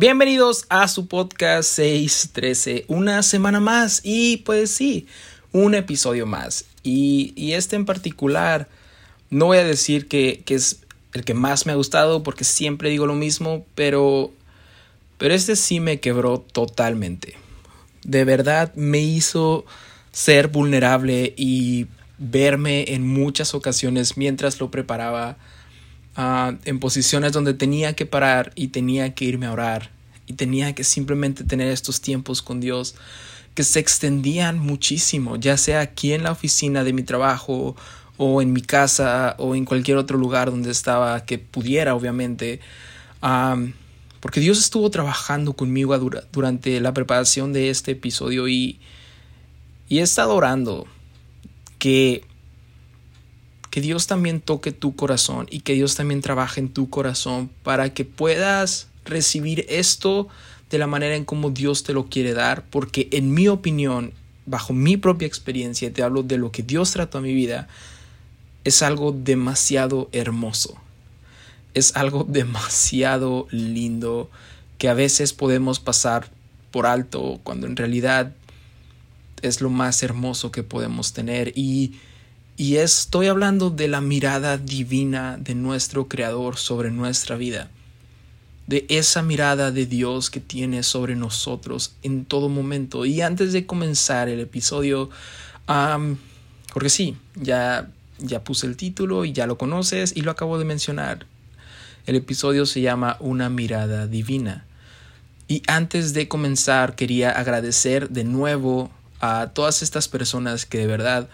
Bienvenidos a su podcast 613, una semana más y pues sí, un episodio más. Y, este en particular, no voy a decir que, es el que más me ha gustado porque siempre digo lo mismo, pero, pero este sí me quebró totalmente. De verdad me hizo ser vulnerable y verme en muchas ocasiones mientras lo preparaba en posiciones donde tenía que parar y tenía que irme a orar y tenía que simplemente tener estos tiempos con Dios que se extendían muchísimo, ya sea aquí en la oficina de mi trabajo o en mi casa o en cualquier otro lugar donde estaba que pudiera obviamente. Porque Dios estuvo trabajando conmigo durante la preparación de este episodio y, y he estado orando que que Dios también toque tu corazón y que Dios también trabaje en tu corazón para que puedas recibir esto de la manera en como Dios te lo quiere dar, porque en mi opinión, bajo mi propia experiencia, te hablo de lo que Dios trató a mi vida, es algo demasiado hermoso. Es algo demasiado lindo que a veces podemos pasar por alto cuando en realidad es lo más hermoso que podemos tener y y estoy hablando de la mirada divina de nuestro Creador sobre nuestra vida. De esa mirada de Dios que tiene sobre nosotros en todo momento. Y antes de comenzar el episodio, porque sí, ya, ya puse el título y ya lo conoces y lo acabo de mencionar. El episodio se llama Una mirada divina. Y antes de comenzar quería agradecer de nuevo a todas estas personas que de verdad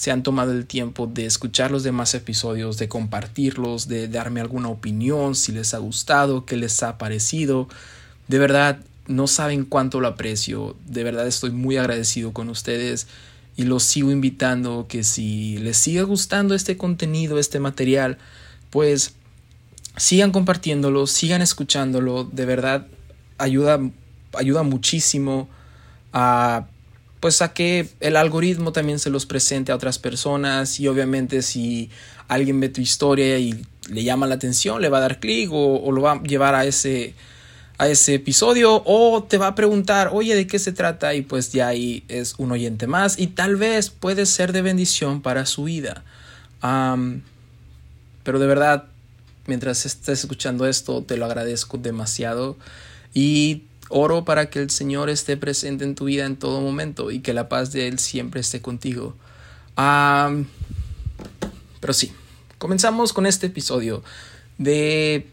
se han tomado el tiempo de escuchar los demás episodios, de compartirlos, de darme alguna opinión, si les ha gustado, qué les ha parecido. De verdad, no saben cuánto lo aprecio. De verdad estoy muy agradecido con ustedes y los sigo invitando que si les sigue gustando este contenido, este material, pues sigan compartiéndolo, sigan escuchándolo. De verdad, ayuda, ayuda muchísimo a pues a que el algoritmo también se los presente a otras personas y obviamente si alguien ve tu historia y le llama la atención, le va a dar clic o, lo va a llevar a ese, a ese episodio o te va a preguntar, oye, ¿de qué se trata? Y pues ya ahí es un oyente más y tal vez puede ser de bendición para su vida. pero de verdad, mientras estés escuchando esto, te lo agradezco demasiado y Oro para que el Señor esté presente en tu vida en todo momento y que la paz de Él siempre esté contigo. pero sí, comenzamos con este episodio de,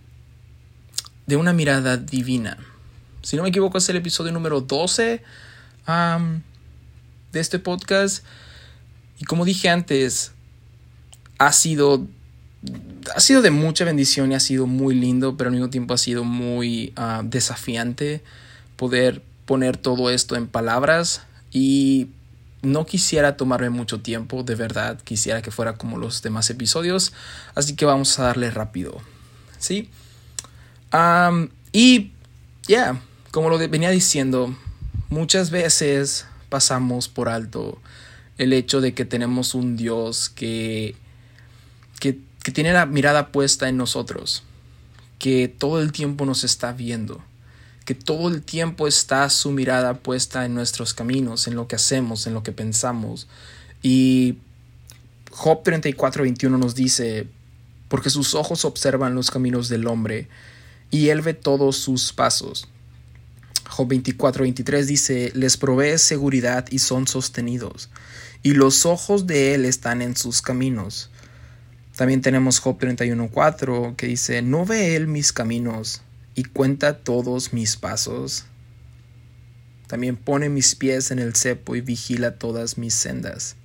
de una mirada divina. Si no me equivoco es el episodio número 12 de este podcast. Y como dije antes, ha sido ha sido de mucha bendición y ha sido muy lindo, pero al mismo tiempo ha sido muy ah, desafiante poder poner todo esto en palabras y no quisiera tomarme mucho tiempo, de verdad, quisiera que fuera como los demás episodios, así que vamos a darle rápido, ¿sí? y ya, como lo venía diciendo, muchas veces pasamos por alto el hecho de que tenemos un Dios que, que, que tiene la mirada puesta en nosotros, que todo el tiempo nos está viendo que todo el tiempo está su mirada puesta en nuestros caminos, en lo que hacemos, en lo que pensamos. Y Job 34, 21 nos dice, porque sus ojos observan los caminos del hombre y él ve todos sus pasos. Job 24, 23 dice, les provee seguridad y son sostenidos, y los ojos de él están en sus caminos. También tenemos Job 31, 4 que dice, no ve él mis caminos, y cuenta todos mis pasos. También pone mis pies en el cepo y vigila todas mis sendas.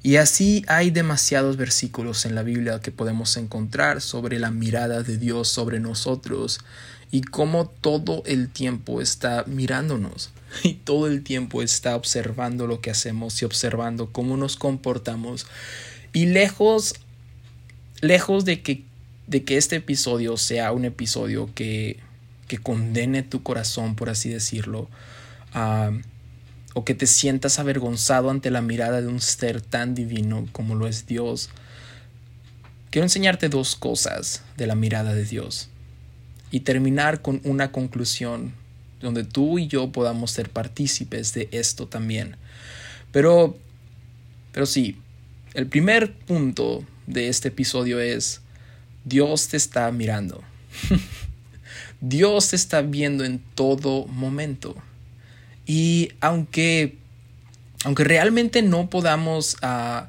Y así hay demasiados versículos en la Biblia que podemos encontrar sobre la mirada de Dios sobre nosotros y cómo todo el tiempo está mirándonos y todo el tiempo está observando lo que hacemos y observando cómo nos comportamos. Y lejos, lejos de que de que este episodio sea un episodio que, que condene tu corazón, por así decirlo, o que te sientas avergonzado ante la mirada de un ser tan divino como lo es Dios. Quiero enseñarte dos cosas de la mirada de Dios. y terminar con una conclusión donde tú y yo podamos ser partícipes de esto también. Pero, pero sí, el primer punto de este episodio es, Dios te está mirando. Dios te está viendo en todo momento. Y aunque, aunque realmente no podamos uh,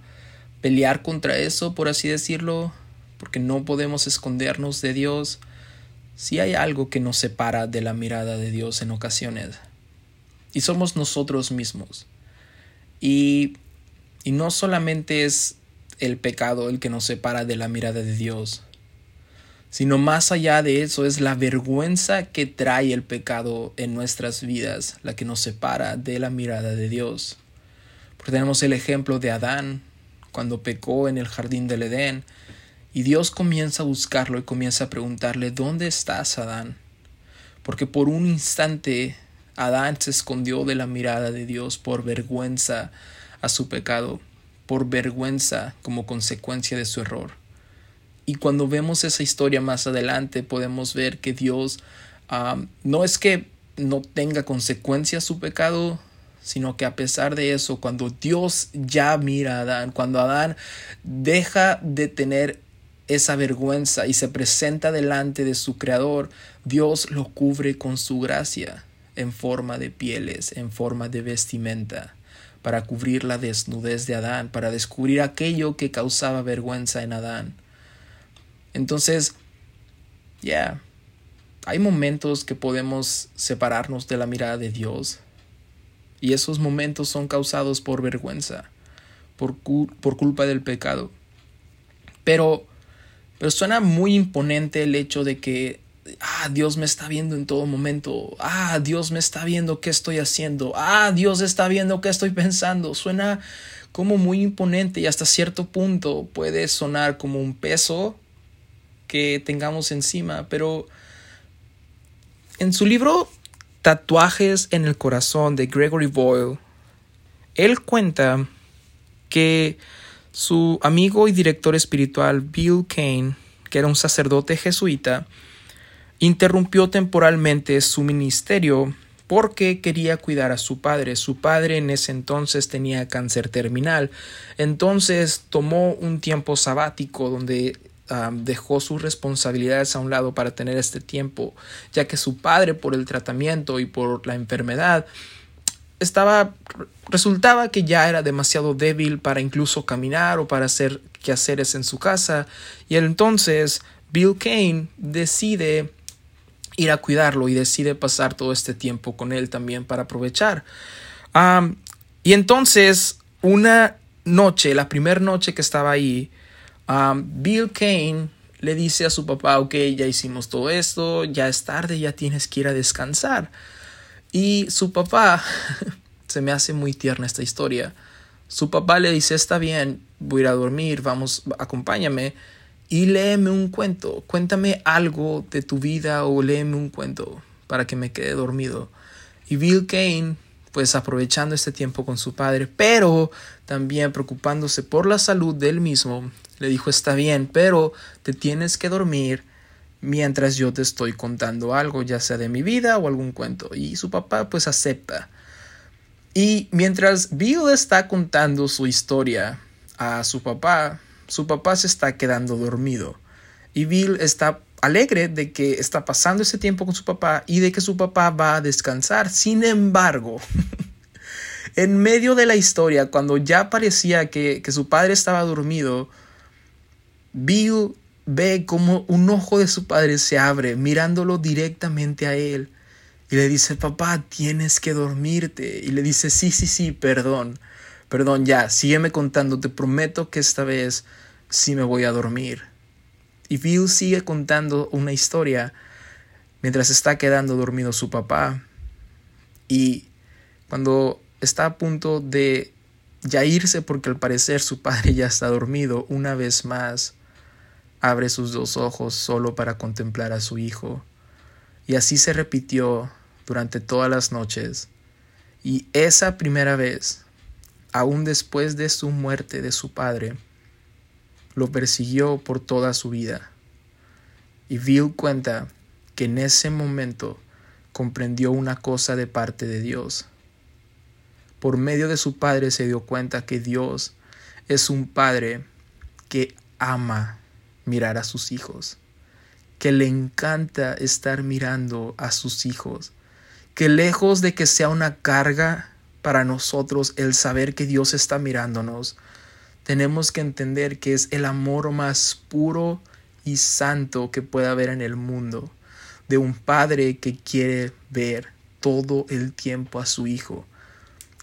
pelear contra eso, por así decirlo, porque no podemos escondernos de Dios, si hay algo que nos separa de la mirada de Dios en ocasiones. Y somos nosotros mismos. Y, y no solamente es el pecado el que nos separa de la mirada de Dios, sino más allá de eso es la vergüenza que trae el pecado en nuestras vidas, la que nos separa de la mirada de Dios. Porque tenemos el ejemplo de Adán, cuando pecó en el jardín del Edén, y Dios comienza a buscarlo y comienza a preguntarle, ¿dónde estás, Adán? Porque por un instante Adán se escondió de la mirada de Dios por vergüenza a su pecado, por vergüenza como consecuencia de su error. Y cuando vemos esa historia más adelante podemos ver que Dios no es que no tenga consecuencias su pecado, sino que a pesar de eso, cuando Dios ya mira a Adán, cuando Adán deja de tener esa vergüenza y se presenta delante de su Creador, Dios lo cubre con su gracia en forma de pieles, en forma de vestimenta, para cubrir la desnudez de Adán, para descubrir aquello que causaba vergüenza en Adán. Entonces, ya, hay momentos que podemos separarnos de la mirada de Dios, y esos momentos son causados por vergüenza, por, por culpa del pecado. Pero pero suena muy imponente el hecho de que, ah, Dios me está viendo en todo momento, ah, Dios me está viendo qué estoy haciendo, ah, Dios está viendo qué estoy pensando. Suena como muy imponente y hasta cierto punto puede sonar como un peso que tengamos encima, pero en su libro Tatuajes en el corazón de Gregory Boyle, él cuenta que su amigo y director espiritual Bill Kane, que era un sacerdote jesuita, interrumpió temporalmente su ministerio porque quería cuidar a su padre. Su padre en ese entonces tenía cáncer terminal. Entonces tomó un tiempo sabático donde dejó sus responsabilidades a un lado para tener este tiempo, ya que su padre por el tratamiento y por la enfermedad estaba resultaba que ya era demasiado débil para incluso caminar o para hacer quehaceres en su casa y entonces Bill Kane decide ir a cuidarlo y decide pasar todo este tiempo con él también para aprovechar. y entonces una noche, la primera noche que estaba ahí, Bill Kane le dice a su papá, ok, ya hicimos todo esto, ya es tarde, ya tienes que ir a descansar. Y su papá, se me hace muy tierna esta historia. Su papá le dice, está bien, voy a ir a dormir, vamos, acompáñame y léeme un cuento, cuéntame algo de tu vida o léeme un cuento para que me quede dormido. Y Bill Kane, pues aprovechando este tiempo con su padre, pero también preocupándose por la salud de él mismo, le dijo, está bien, pero te tienes que dormir mientras yo te estoy contando algo, ya sea de mi vida o algún cuento. Y su papá pues acepta. Y mientras Bill está contando su historia a su papá, su papá se está quedando dormido. Y Bill está alegre de que está pasando ese tiempo con su papá y de que su papá va a descansar. Sin embargo, en medio de la historia, cuando ya parecía que, que su padre estaba dormido, Bill ve como un ojo de su padre se abre mirándolo directamente a él y le dice, papá, tienes que dormirte. Y le dice, sí, sí, sí, perdón, perdón, ya, sígueme contando, te prometo que esta vez sí me voy a dormir. Y Bill sigue contando una historia mientras está quedando dormido su papá. Y cuando está a punto de ya irse porque al parecer su padre ya está dormido, una vez más abre sus dos ojos solo para contemplar a su hijo. Y así se repitió durante todas las noches. Y esa primera vez, aún después de su muerte de su padre, lo persiguió por toda su vida. Y Bill cuenta que en ese momento comprendió una cosa de parte de Dios. Por medio de su padre se dio cuenta que Dios es un padre que ama mirar a sus hijos, que le encanta estar mirando a sus hijos, que lejos de que sea una carga para nosotros el saber que Dios está mirándonos, tenemos que entender que es el amor más puro y santo que pueda haber en el mundo, de un padre que quiere ver todo el tiempo a su hijo,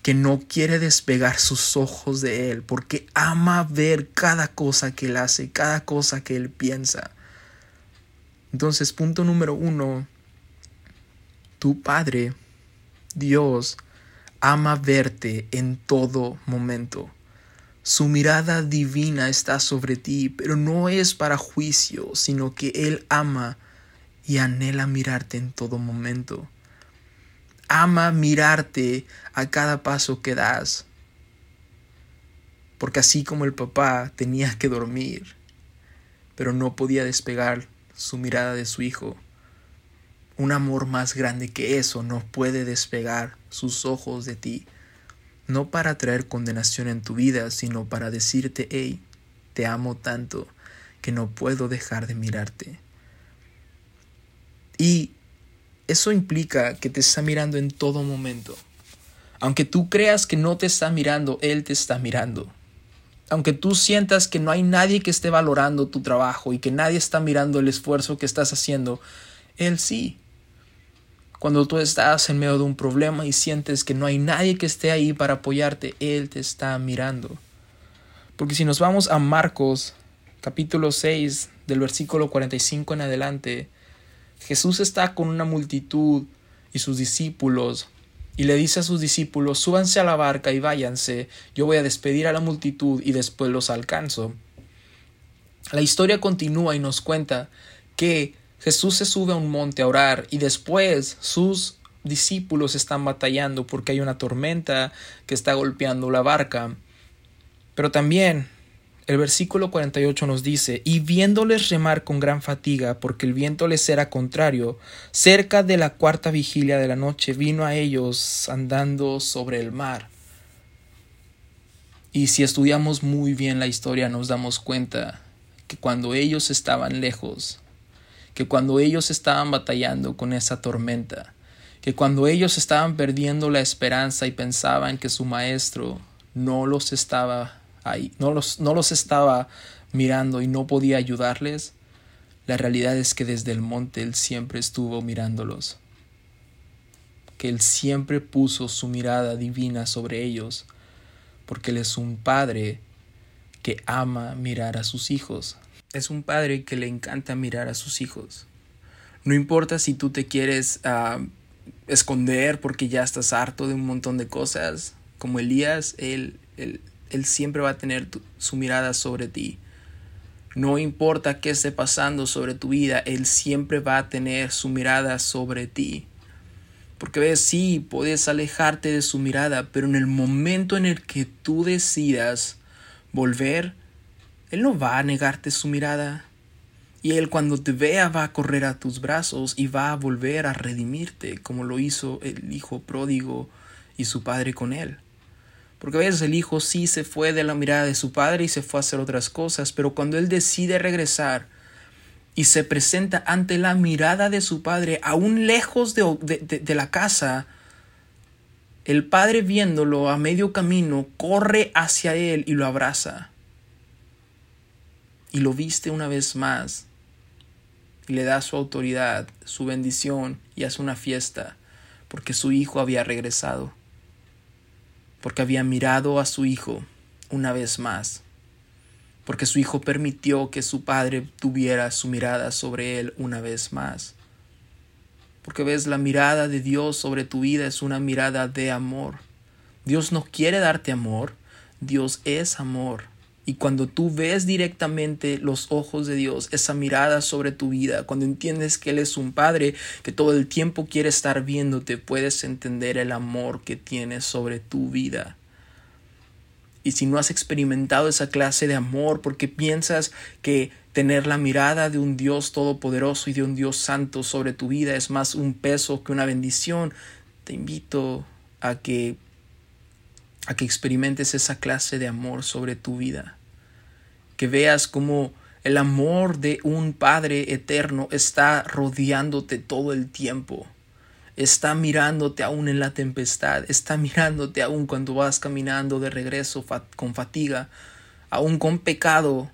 que no quiere despegar sus ojos de él, porque ama ver cada cosa que él hace, cada cosa que él piensa. Entonces, punto número uno, tu Padre, Dios, ama verte en todo momento. Su mirada divina está sobre ti, pero no es para juicio, sino que Él ama y anhela mirarte en todo momento. Ama mirarte a cada paso que das. Porque así como el papá tenía que dormir, pero no podía despegar su mirada de su hijo, un amor más grande que eso no puede despegar sus ojos de ti, no para traer condenación en tu vida, sino para decirte, hey, te amo tanto que no puedo dejar de mirarte. Y eso implica que te está mirando en todo momento. Aunque tú creas que no te está mirando, Él te está mirando. Aunque tú sientas que no hay nadie que esté valorando tu trabajo y que nadie está mirando el esfuerzo que estás haciendo, Él sí. Cuando tú estás en medio de un problema y sientes que no hay nadie que esté ahí para apoyarte, Él te está mirando. Porque si nos vamos a Marcos capítulo 6 del versículo 45 en adelante, Jesús está con una multitud y sus discípulos y le dice a sus discípulos, súbanse a la barca y váyanse, yo voy a despedir a la multitud y después los alcanzo. La historia continúa y nos cuenta que Jesús se sube a un monte a orar y después sus discípulos están batallando porque hay una tormenta que está golpeando la barca. Pero también el versículo 48 nos dice, y viéndoles remar con gran fatiga, porque el viento les era contrario, cerca de la cuarta vigilia de la noche vino a ellos andando sobre el mar. Y si estudiamos muy bien la historia nos damos cuenta que cuando ellos estaban lejos, que cuando ellos estaban batallando con esa tormenta, que cuando ellos estaban perdiendo la esperanza y pensaban que su maestro no los estaba no los, no los estaba mirando y no podía ayudarles, la realidad es que desde el monte Él siempre estuvo mirándolos, que Él siempre puso su mirada divina sobre ellos, porque Él es un Padre que ama mirar a sus hijos. Es un padre que le encanta mirar a sus hijos. No importa si tú te quieres ah, esconder porque ya estás harto de un montón de cosas, como Elías, él, él, siempre va a tener su mirada sobre ti. No importa qué esté pasando sobre tu vida, Él siempre va a tener su mirada sobre ti. Porque ves, sí, puedes alejarte de su mirada, pero en el momento en el que tú decidas volver él no va a negarte su mirada. Y Él cuando te vea va a correr a tus brazos y va a volver a redimirte, como lo hizo el hijo pródigo y su padre con Él. Porque a el hijo sí se fue de la mirada de su padre y se fue a hacer otras cosas, pero cuando Él decide regresar y se presenta ante la mirada de su padre, aún lejos de, de la casa, el padre viéndolo a medio camino, corre hacia Él y lo abraza. Y lo viste una vez más y le da su autoridad, su bendición y hace una fiesta porque su hijo había regresado, porque había mirado a su hijo una vez más, porque su hijo permitió que su padre tuviera su mirada sobre él una vez más. Porque ves, la mirada de Dios sobre tu vida es una mirada de amor. Dios no quiere darte amor, Dios es amor. Y cuando tú ves directamente los ojos de Dios, esa mirada sobre tu vida, cuando entiendes que Él es un Padre que todo el tiempo quiere estar viéndote, puedes entender el amor que tiene sobre tu vida. Y si no has experimentado esa clase de amor porque piensas que tener la mirada de un Dios todopoderoso y de un Dios santo sobre tu vida es más un peso que una bendición, te invito a que a que experimentes esa clase de amor sobre tu vida. Que veas cómo el amor de un Padre eterno está rodeándote todo el tiempo está mirándote aún en la tempestad, está mirándote aún cuando vas caminando de regreso con fatiga, aún con pecado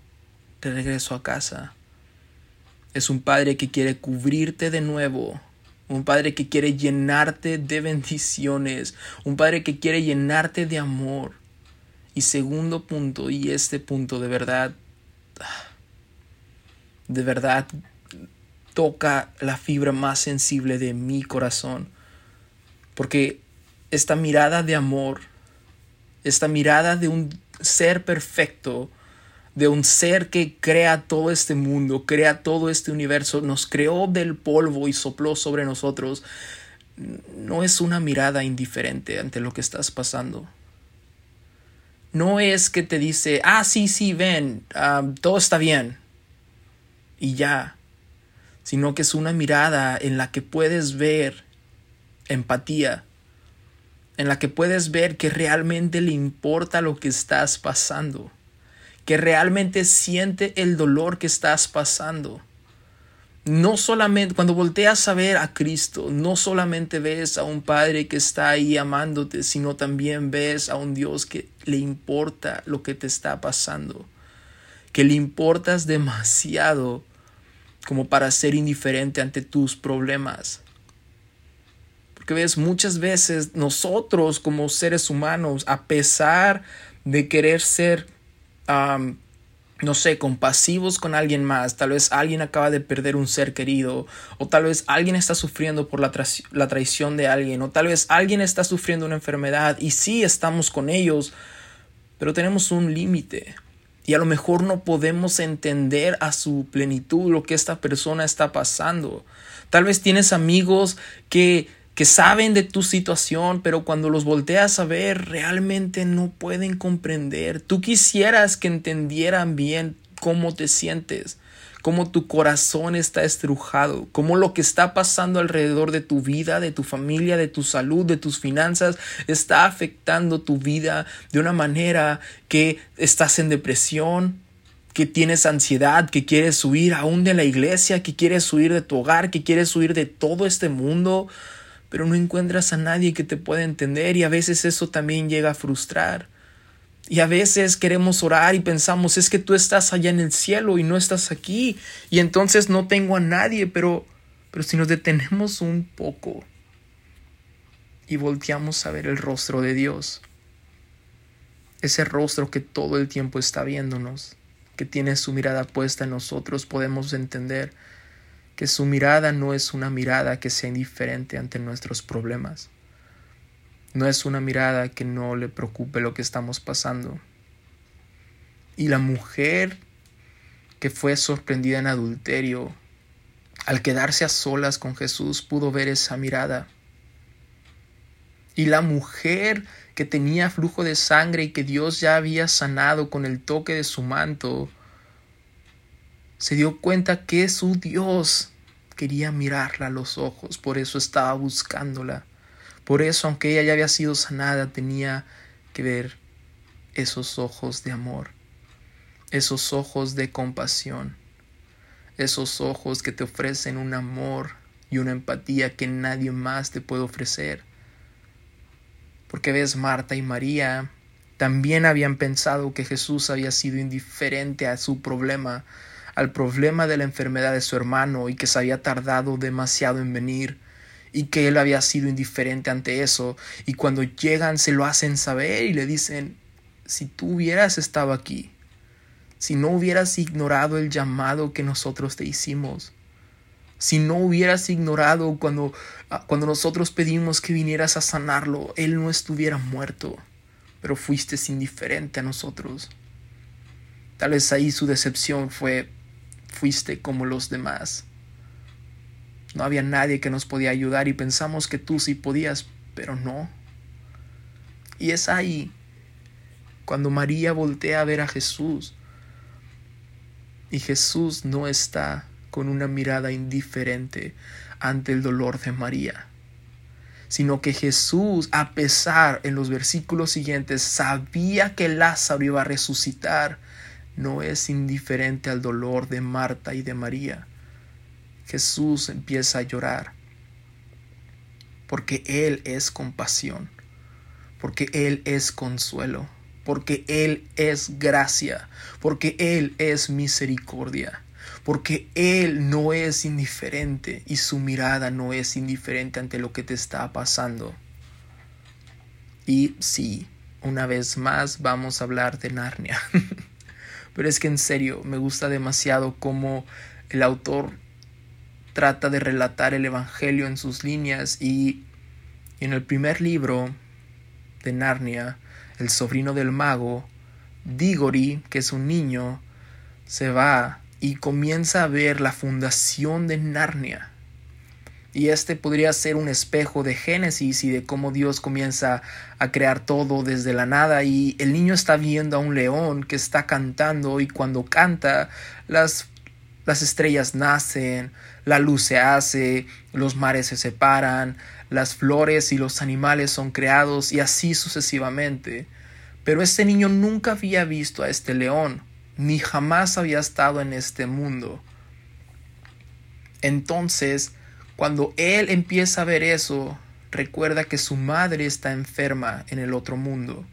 de regreso a casa. Es un Padre que quiere cubrirte de nuevo, un Padre que quiere llenarte de bendiciones, un Padre que quiere llenarte de amor. Y segundo punto, y este punto de verdad, de verdad toca la fibra más sensible de mi corazón. Porque esta mirada de amor, esta mirada de un ser perfecto, de un ser que crea todo este mundo, crea todo este universo, nos creó del polvo y sopló sobre nosotros, no es una mirada indiferente ante lo que estás pasando. No es que te dice, ah, sí, sí, ven, todo está bien. Y ya sino que es una mirada en la que puedes ver empatía, en la que puedes ver que realmente le importa lo que estás pasando, que realmente siente el dolor que estás pasando. No solamente cuando volteas a ver a Cristo, no solamente ves a un Padre que está ahí amándote, sino también ves a un Dios que le importa lo que te está pasando, que le importas demasiado como para ser indiferente ante tus problemas. Porque ves, muchas veces nosotros como seres humanos, a pesar de querer ser, no sé, compasivos con alguien más, tal vez alguien acaba de perder un ser querido, o tal vez alguien está sufriendo por la, la traición de alguien, o tal vez alguien está sufriendo una enfermedad y sí estamos con ellos, pero tenemos un límite. Y a lo mejor no podemos entender a su plenitud lo que esta persona está pasando. Tal vez tienes amigos que, que saben de tu situación, pero cuando los volteas a ver realmente no pueden comprender. Tú quisieras que entendieran bien cómo te sientes cómo tu corazón está estrujado, cómo lo que está pasando alrededor de tu vida, de tu familia, de tu salud, de tus finanzas, está afectando tu vida de una manera que estás en depresión, que tienes ansiedad, que quieres huir aún de la iglesia, que quieres huir de tu hogar, que quieres huir de todo este mundo, pero no encuentras a nadie que te pueda entender y a veces eso también llega a frustrar. Y a veces queremos orar y pensamos, es que tú estás allá en el cielo y no estás aquí. Y entonces no tengo a nadie, pero, pero si nos detenemos un poco y volteamos a ver el rostro de Dios, ese rostro que todo el tiempo está viéndonos, que tiene su mirada puesta en nosotros, podemos entender que su mirada no es una mirada que sea indiferente ante nuestros problemas no es una mirada que no le preocupe lo que estamos pasando. Y la mujer que fue sorprendida en adulterio, al quedarse a solas con Jesús, pudo ver esa mirada. Y la mujer que tenía flujo de sangre y que Dios ya había sanado con el toque de su manto, se dio cuenta que su Dios quería mirarla a los ojos, por eso estaba buscándola. Por eso, aunque ella ya había sido sanada, tenía que ver esos ojos de amor, esos ojos de compasión, esos ojos que te ofrecen un amor y una empatía que nadie más te puede ofrecer. Porque ves, Marta y María también habían pensado que Jesús había sido indiferente a su problema, al problema de la enfermedad de su hermano y que se había tardado demasiado en venir y que él había sido indiferente ante eso. Y cuando llegan se lo hacen saber y le dicen, si tú hubieras estado aquí, si no hubieras ignorado el llamado que nosotros te hicimos, si no hubieras ignorado cuando, ah, cuando nosotros pedimos que vinieras a sanarlo, él no estuviera muerto, pero fuiste indiferente a nosotros. Tal vez ahí su decepción fue, fuiste como los demás. No había nadie que nos podía ayudar y pensamos que tú sí podías, pero no. Y es ahí cuando María voltea a ver a Jesús y Jesús no está con una mirada indiferente ante el dolor de María, sino que Jesús, a pesar en los versículos siguientes, sabía que Lázaro iba a resucitar, no es indiferente al dolor de Marta y de María. Jesús empieza a llorar porque Él es compasión, porque Él es consuelo, porque Él es gracia, porque Él es misericordia, porque Él no es indiferente y su mirada no es indiferente ante lo que te está pasando. Y sí, una vez más vamos a hablar de Narnia. Pero es que en serio, me gusta demasiado cómo el autor trata de relatar el Evangelio en sus líneas y en el primer libro de Narnia, el sobrino del mago, Diggory, que es un niño, se va y comienza a ver la fundación de Narnia. Y este podría ser un espejo de Génesis y de cómo Dios comienza a crear todo desde la nada. Y el niño está viendo a un león que está cantando y cuando canta las, las estrellas nacen, la luz se hace, los mares se separan, las flores y los animales son creados y así sucesivamente. Pero este niño nunca había visto a este león, ni jamás había estado en este mundo. Entonces, cuando él empieza a ver eso, recuerda que su madre está enferma en el otro mundo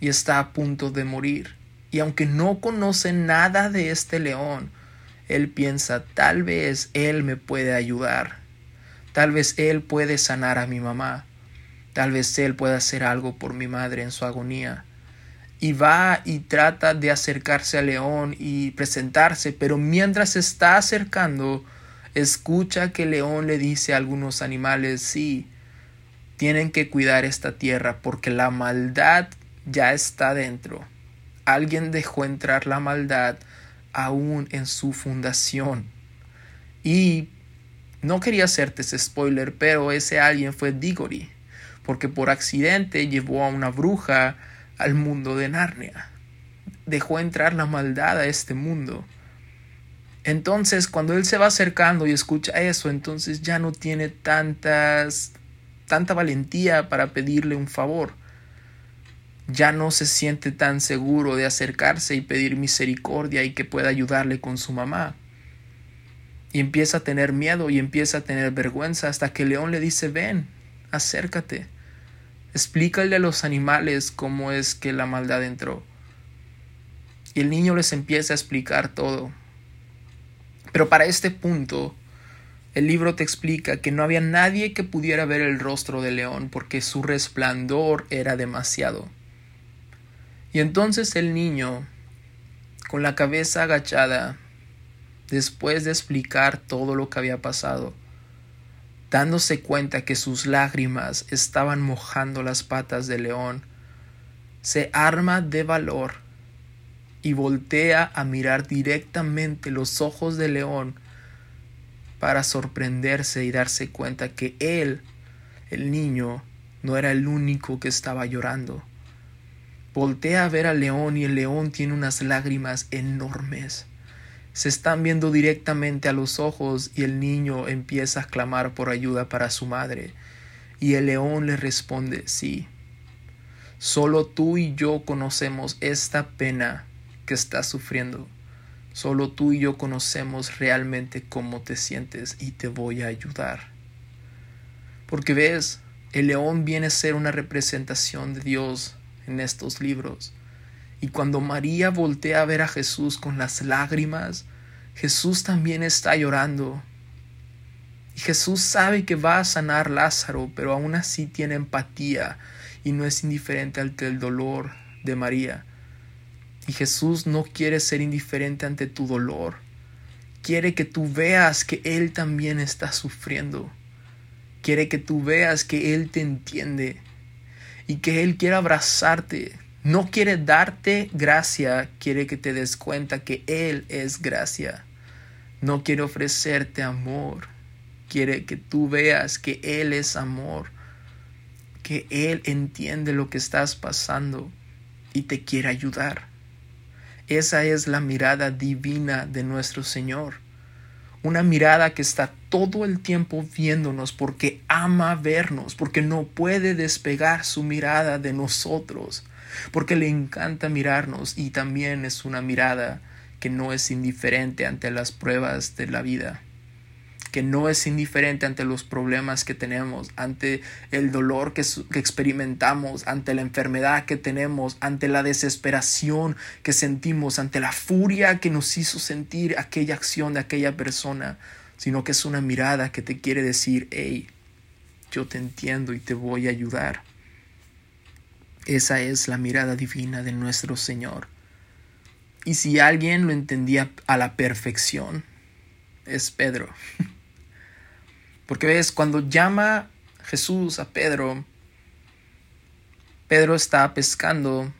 y está a punto de morir. Y aunque no conoce nada de este león, él piensa, tal vez él me puede ayudar. Tal vez Él puede sanar a mi mamá. Tal vez Él pueda hacer algo por mi madre en su agonía. Y va y trata de acercarse al león y presentarse, pero mientras está acercando, escucha que león le dice a algunos animales, sí, tienen que cuidar esta tierra porque la maldad ya está dentro. Alguien dejó entrar la maldad aún en su fundación. Y no quería hacerte ese spoiler, pero ese alguien fue Diggory, porque por accidente llevó a una bruja al mundo de Narnia. Dejó entrar la maldad a este mundo. Entonces, cuando él se va acercando y escucha eso, entonces ya no tiene tantas tanta valentía para pedirle un favor. Ya no se siente tan seguro de acercarse y pedir misericordia y que pueda ayudarle con su mamá y empieza a tener miedo y empieza a tener vergüenza hasta que león le dice ven, acércate, explícale a los animales cómo es que la maldad entró. Y el niño les empieza a explicar todo. Pero para este punto, el libro te explica que no había nadie que pudiera ver el rostro del león porque su resplandor era demasiado. Y entonces el niño, con la cabeza agachada, después de explicar todo lo que había pasado, dándose cuenta que sus lágrimas estaban mojando las patas del león, se arma de valor y voltea a mirar directamente los ojos del león para sorprenderse y darse cuenta que él, el niño, no era el único que estaba llorando. Voltea a ver al león y el león tiene unas lágrimas enormes se están viendo directamente a los ojos y el niño empieza a clamar por ayuda para su madre. Y el león le responde, sí, solo tú y yo conocemos esta pena que estás sufriendo. Solo tú y yo conocemos realmente cómo te sientes y te voy a ayudar. Porque ves, el león viene a ser una representación de Dios en estos libros. Y cuando María voltea a ver a Jesús con las lágrimas, Jesús también está llorando. Y Jesús sabe que va a sanar Lázaro, pero aún así tiene empatía y no es indiferente ante el dolor de María. Y Jesús no quiere ser indiferente ante tu dolor. Quiere que tú veas que Él también está sufriendo. Quiere que tú veas que Él te entiende y que Él quiere abrazarte, no quiere darte gracia, quiere que te des cuenta que Él es gracia. No quiere ofrecerte amor, quiere que tú veas que Él es amor, que Él entiende lo que estás pasando y te quiere ayudar. Esa es la mirada divina de nuestro Señor. Una mirada que está todo el tiempo viéndonos porque ama vernos, porque no puede despegar su mirada de nosotros, porque le encanta mirarnos y también es una mirada que no es indiferente ante las pruebas de la vida que no es indiferente ante los problemas que tenemos, ante el dolor que, experimentamos, ante la enfermedad que tenemos, ante la desesperación que sentimos, ante la furia que nos hizo sentir aquella acción de aquella persona, sino que es una mirada que te quiere decir, hey, yo te entiendo y te voy a ayudar. Esa es la mirada divina de nuestro Señor. Y si alguien lo entendía a la perfección, es Pedro. Porque ves, cuando llama Jesús a Pedro, Pedro está pescando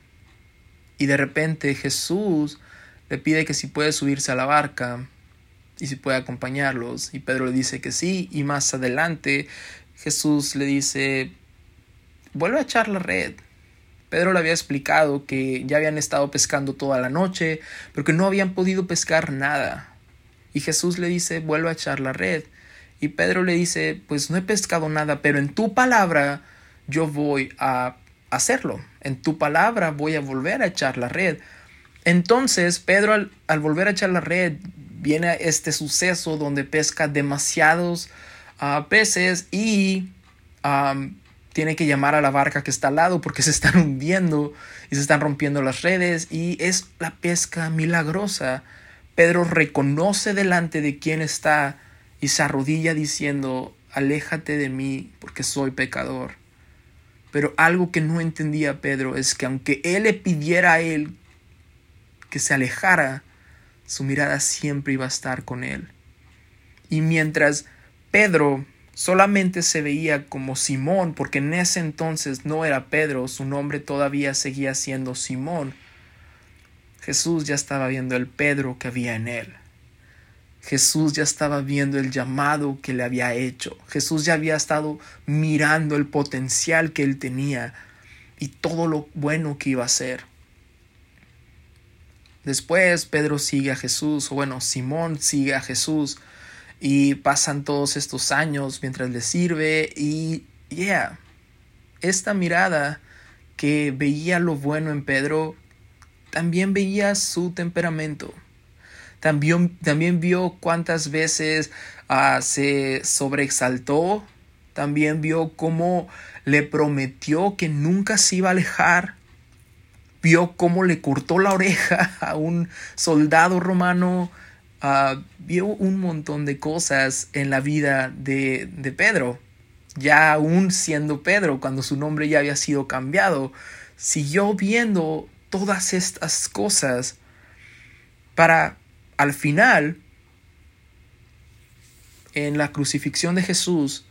y de repente Jesús le pide que si puede subirse a la barca y si puede acompañarlos. Y Pedro le dice que sí. Y más adelante Jesús le dice, vuelve a echar la red. Pedro le había explicado que ya habían estado pescando toda la noche, pero que no habían podido pescar nada. Y Jesús le dice, vuelve a echar la red. Y Pedro le dice, pues no he pescado nada, pero en tu palabra yo voy a hacerlo. En tu palabra voy a volver a echar la red. Entonces Pedro al, volver a echar la red viene este suceso donde pesca demasiados ah, peces y tiene que llamar a la barca que está al lado porque se están hundiendo y se están rompiendo las redes y es la pesca milagrosa. Pedro reconoce delante de quien está y se arrodilla diciendo, aléjate de mí porque soy pecador. Pero algo que no entendía Pedro es que aunque él le pidiera a él que se alejara, su mirada siempre iba a estar con él. Y mientras Pedro solamente se veía como Simón, porque en ese entonces no era Pedro, su nombre todavía seguía siendo Simón, Jesús ya estaba viendo el Pedro que había en él. Jesús ya estaba viendo el llamado que le había hecho. Jesús ya había estado mirando el potencial que él tenía y todo lo bueno que iba a hacer. Después Pedro sigue a Jesús, o bueno, Simón sigue a Jesús y pasan todos estos años mientras le sirve y, yeah, esta mirada que veía lo bueno en Pedro, también veía su temperamento también, también vio cuántas veces ah, se sobreexaltó. También vio cómo le prometió que nunca se iba a alejar. Vio cómo le cortó la oreja a un soldado romano. Ah, vio un montón de cosas en la vida de, de Pedro. Ya aún siendo Pedro, cuando su nombre ya había sido cambiado, siguió viendo todas estas cosas para al final, en la crucifixión de Jesús,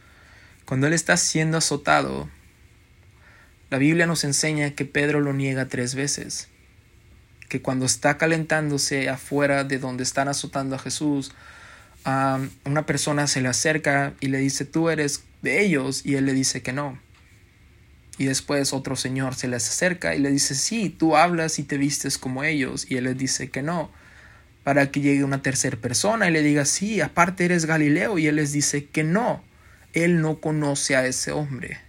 cuando Él está siendo azotado, la Biblia nos enseña que Pedro lo niega tres veces, que cuando está calentándose afuera de donde están azotando a Jesús, una persona se le acerca y le dice, tú eres de ellos, y él le dice que no. Y después otro señor se le acerca y le dice, sí, tú hablas y te vistes como ellos, y él le dice que no para que llegue una tercera persona y le diga, sí, aparte eres Galileo, y él les dice que no, él no conoce a ese hombre.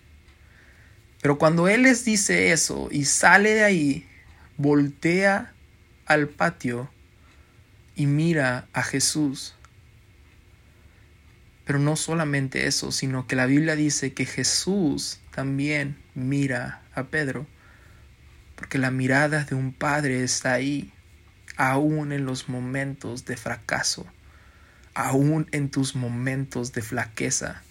Pero cuando él les dice eso y sale de ahí, voltea al patio y mira a Jesús. Pero no solamente eso, sino que la Biblia dice que Jesús también mira a Pedro, porque la mirada de un padre está ahí aún en los momentos de fracaso, aún en tus momentos de flaqueza,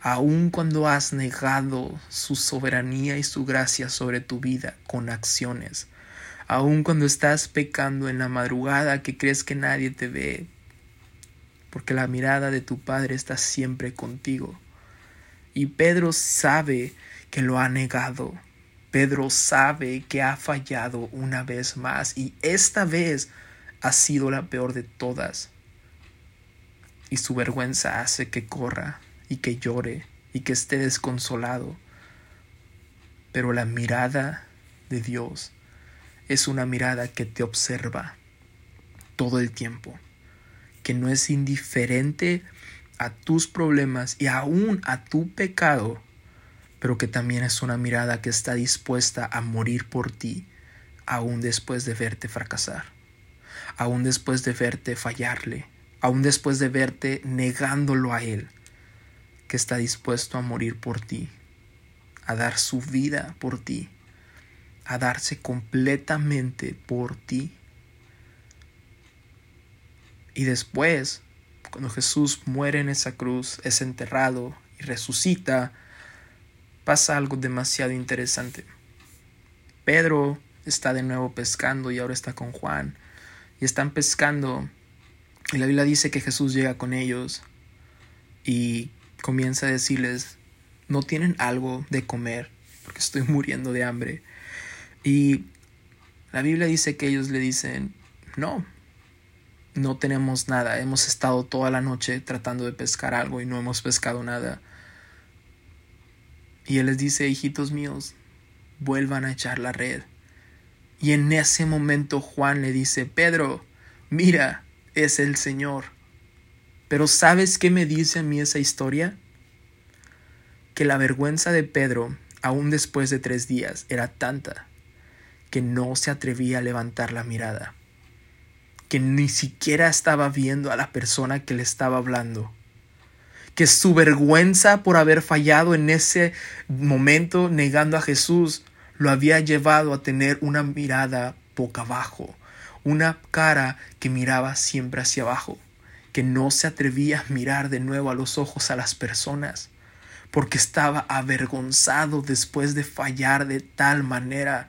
aún cuando has negado su soberanía y su gracia sobre tu vida con acciones, aún cuando estás pecando en la madrugada que crees que nadie te ve, porque la mirada de tu Padre está siempre contigo. Y Pedro sabe que lo ha negado, Pedro sabe que ha fallado una vez más y esta vez ha sido la peor de todas. Y su vergüenza hace que corra y que llore y que esté desconsolado. Pero la mirada de Dios es una mirada que te observa todo el tiempo, que no es indiferente a tus problemas y aún a tu pecado, pero que también es una mirada que está dispuesta a morir por ti, aún después de verte fracasar, aún después de verte fallarle, aún después de verte negándolo a Él, que está dispuesto a morir por ti, a dar su vida por ti, a darse completamente por ti. Y después, cuando Jesús muere en esa cruz, es enterrado y resucita, pasa algo demasiado interesante. Pedro está de nuevo pescando y ahora está con Juan. Y están pescando y la Biblia dice que Jesús llega con ellos y comienza a decirles, no tienen algo de comer porque estoy muriendo de hambre. Y la Biblia dice que ellos le dicen, no, no tenemos nada, hemos estado toda la noche tratando de pescar algo y no hemos pescado nada. Y él les dice, hijitos míos, vuelvan a echar la red. Y en ese momento Juan le dice, Pedro, mira, es el Señor. Pero ¿sabes qué me dice a mí esa historia? Que la vergüenza de Pedro, aún después de tres días, era tanta que no se atrevía a levantar la mirada, que ni siquiera estaba viendo a la persona que le estaba hablando, que su vergüenza por haber fallado en ese momento negando a Jesús lo había llevado a tener una mirada boca abajo, una cara que miraba siempre hacia abajo, que no se atrevía a mirar de nuevo a los ojos a las personas, porque estaba avergonzado después de fallar de tal manera.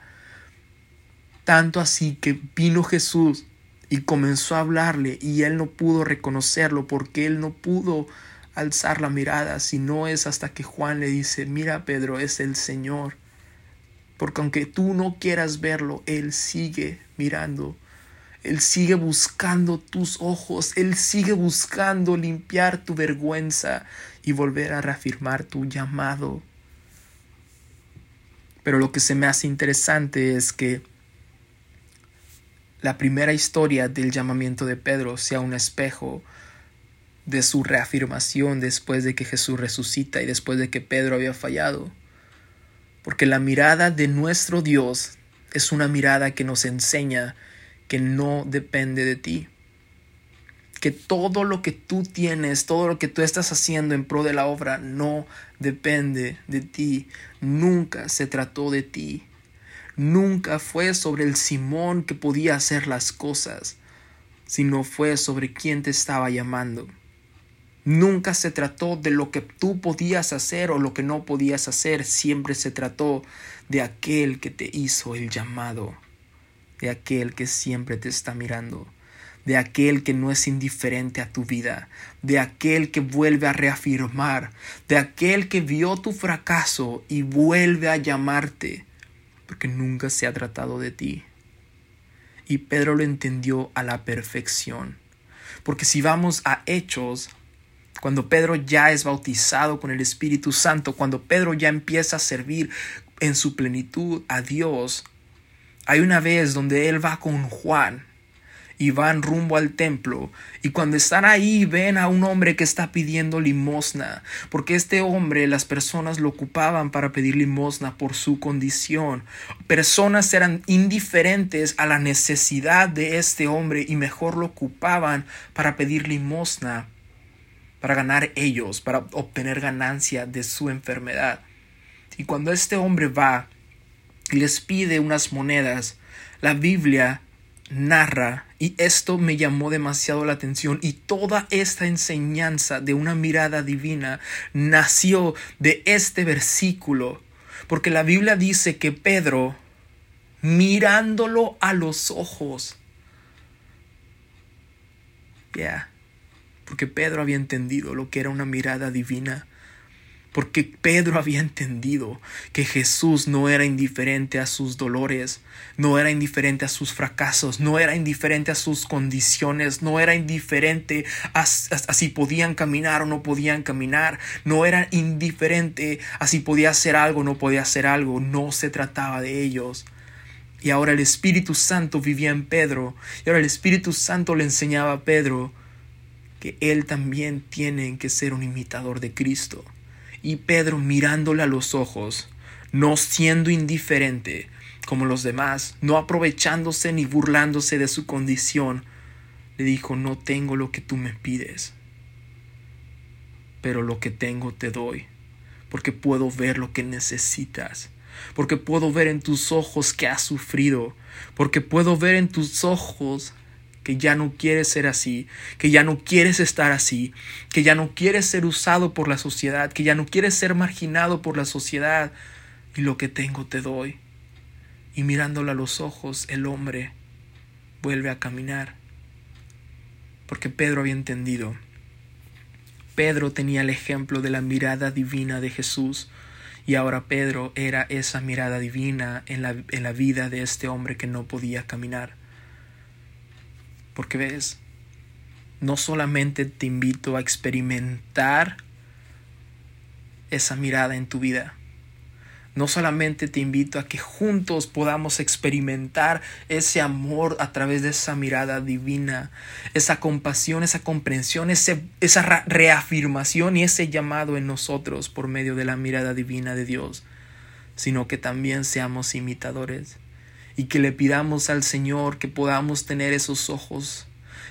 Tanto así que vino Jesús y comenzó a hablarle y él no pudo reconocerlo porque él no pudo alzar la mirada, si no es hasta que Juan le dice, mira Pedro, es el Señor. Porque aunque tú no quieras verlo, Él sigue mirando él sigue buscando tus ojos, Él sigue buscando limpiar tu vergüenza y volver a reafirmar tu llamado. Pero lo que se me hace interesante es que la primera historia del llamamiento de Pedro sea un espejo de su reafirmación después de que Jesús resucita y después de que Pedro había fallado. Porque la mirada de nuestro Dios es una mirada que nos enseña que no depende de ti. Que todo lo que tú tienes, todo lo que tú estás haciendo en pro de la obra no depende de ti. Nunca se trató de ti. Nunca fue sobre el Simón que podía hacer las cosas, sino fue sobre quien te estaba llamando. Nunca se trató de lo que tú podías hacer o lo que no podías hacer, siempre se trató de aquel que te hizo el llamado de aquel que siempre te está mirando, de aquel que no es indiferente a tu vida, de aquel que vuelve a reafirmar, de aquel que vio tu fracaso y vuelve a llamarte, porque nunca se ha tratado de ti. Y Pedro lo entendió a la perfección, porque si vamos a Hechos, cuando Pedro ya es bautizado con el Espíritu Santo, cuando Pedro ya empieza a servir en su plenitud a Dios, hay una vez donde él va con Juan y van rumbo al templo y cuando están ahí ven a un hombre que está pidiendo limosna, porque este hombre las personas lo ocupaban para pedir limosna por su condición. Personas eran indiferentes a la necesidad de este hombre y mejor lo ocupaban para pedir limosna, para ganar ellos, para obtener ganancia de su enfermedad. Y cuando este hombre va y les pide unas monedas. La Biblia narra, y esto me llamó demasiado la atención, y toda esta enseñanza de una mirada divina nació de este versículo, porque la Biblia dice que Pedro, mirándolo a los ojos, ya, porque Pedro había entendido lo que era una mirada divina, porque Pedro había entendido que Jesús no era indiferente a sus dolores, no era indiferente a sus fracasos, no era indiferente a sus condiciones, no era indiferente a, si podían caminar o no podían caminar, no era indiferente a si podía hacer algo o no podía hacer algo, no se trataba de ellos. Y ahora el Espíritu Santo vivía en Pedro. Y ahora el Espíritu Santo le enseñaba a Pedro que él también tiene que ser un imitador de Cristo. Y Pedro mirándole a los ojos, no siendo indiferente como los demás, no aprovechándose ni burlándose de su condición, le dijo, no tengo lo que tú me pides, pero lo que tengo te doy, porque puedo ver lo que necesitas porque puedo ver en tus ojos que has sufrido, porque puedo ver en tus ojos que ya no quieres ser así, que ya no quieres estar así, que ya no quieres ser usado por la sociedad, que ya no quieres ser marginado por la sociedad, y lo que tengo te doy. Y mirándole a los ojos, el hombre vuelve a caminar, porque Pedro había entendido. Pedro tenía el ejemplo de la mirada divina de Jesús, y ahora Pedro era esa mirada divina en la, en la vida de este hombre que no podía caminar. Porque ves, no solamente te invito a experimentar esa mirada en tu vida, no solamente te invito a que juntos podamos experimentar ese amor a través de esa mirada divina, esa compasión, esa comprensión, esa reafirmación y ese llamado en nosotros por medio de la mirada divina de Dios, sino que también seamos imitadores y que le pidamos al Señor que podamos tener esos ojos,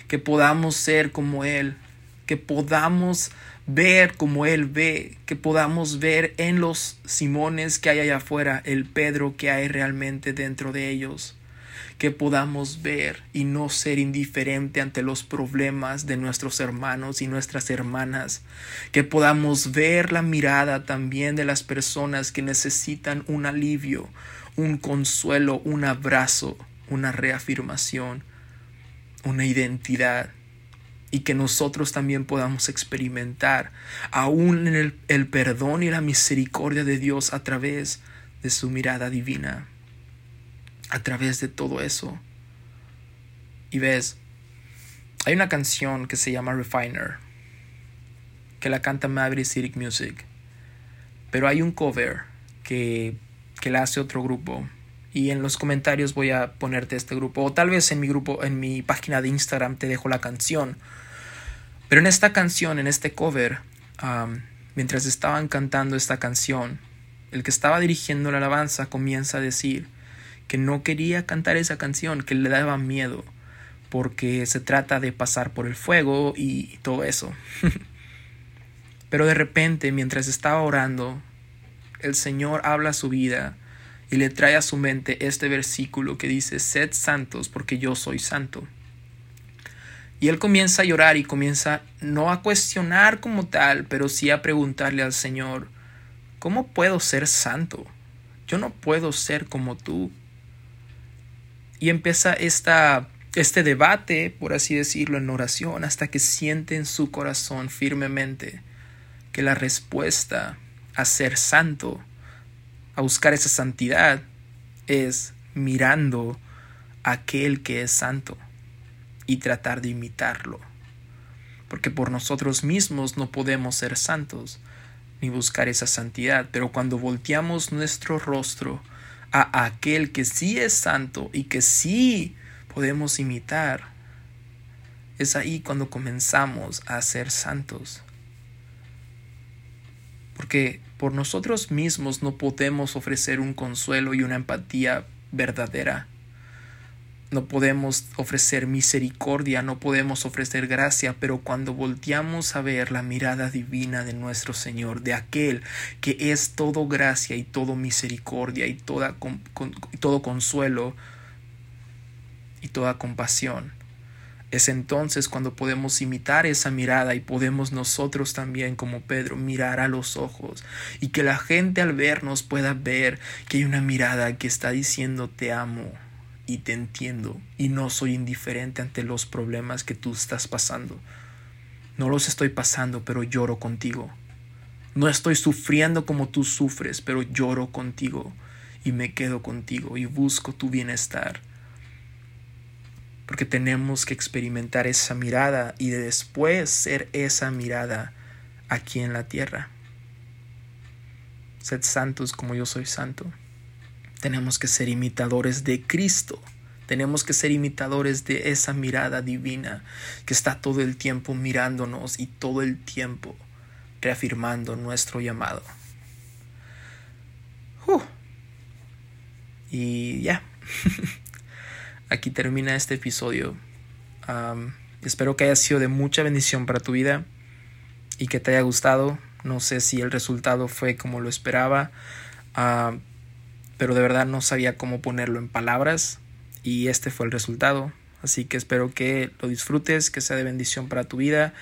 que podamos ser como Él, que podamos ver como Él ve, que podamos ver en los Simones que hay allá afuera, el Pedro que hay realmente dentro de ellos, que podamos ver y no ser indiferente ante los problemas de nuestros hermanos y nuestras hermanas, que podamos ver la mirada también de las personas que necesitan un alivio, un consuelo, un abrazo, una reafirmación, una identidad y que nosotros también podamos experimentar aún en el, el, perdón y la misericordia de Dios a través de su mirada divina, a través de todo eso. Y ves, hay una canción que se llama Refiner, que la canta Maverick City Music, pero hay un cover que, que la hace otro grupo. Y en los comentarios voy a ponerte este grupo. O tal vez en mi grupo en mi página de Instagram te dejo la canción. Pero en esta canción en este cover mientras estaban cantando esta canción el que estaba dirigiendo la alabanza comienza a decir que no quería cantar esa canción que le daba miedo porque se trata de pasar por el fuego y todo eso. Pero de repente mientras estaba orando el Señor habla a su vida y le trae a su mente este versículo que dice, sed santos porque yo soy santo. Y él comienza a llorar y comienza no a cuestionar como tal, pero sí a preguntarle al Señor, ¿cómo puedo ser santo? Yo no puedo ser como tú. Y empieza esta, este debate, por así decirlo, en oración, hasta que siente en su corazón firmemente que la respuesta a ser santo a buscar esa santidad es mirando a aquel que es santo y tratar de imitarlo. Porque por nosotros mismos no podemos ser santos ni buscar esa santidad, pero cuando volteamos nuestro rostro a aquel que sí es santo y que sí podemos imitar, es ahí cuando comenzamos a ser santos. Porque por nosotros mismos no podemos ofrecer un consuelo y una empatía verdadera. No podemos ofrecer misericordia, no podemos ofrecer gracia, pero cuando volteamos a ver la mirada divina de nuestro Señor, de aquel que es todo gracia y todo misericordia y toda, todo consuelo y toda compasión, es entonces cuando podemos imitar esa mirada y podemos nosotros también como Pedro mirar a los ojos y que la gente al vernos pueda ver que hay una mirada que está diciendo te amo y te entiendo y no soy indiferente ante los problemas que tú estás pasando. No los estoy pasando, pero lloro contigo. No estoy sufriendo como tú sufres, pero lloro contigo y me quedo contigo y busco tu bienestar porque tenemos que experimentar esa mirada y de después ser esa mirada aquí en la tierra. Sed santos como yo soy santo. tenemos que ser imitadores de Cristo. Tenemos que ser imitadores de esa mirada divina que está todo el tiempo mirándonos y todo el tiempo reafirmando nuestro llamado. Y ya, aquí termina este episodio. espero que haya sido de mucha bendición para tu vida y que te haya gustado. No sé si el resultado fue como lo esperaba, pero de verdad no sabía cómo ponerlo en palabras y este fue el resultado. Así que espero que lo disfrutes, que sea de bendición para tu vida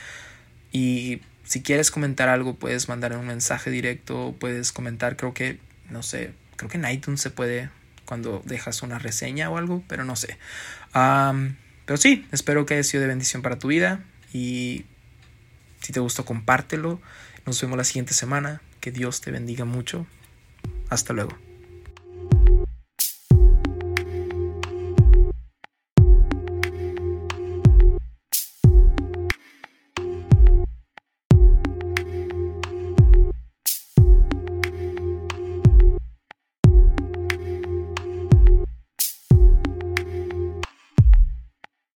y si quieres comentar algo puedes mandar un mensaje directo, puedes comentar, creo que, no sé, creo que en iTunes se puede cuando dejas una reseña o algo, pero no sé. pero sí, espero que haya sido de bendición para tu vida y si te gustó compártelo. Nos vemos la siguiente semana. Que Dios te bendiga mucho. Hasta luego.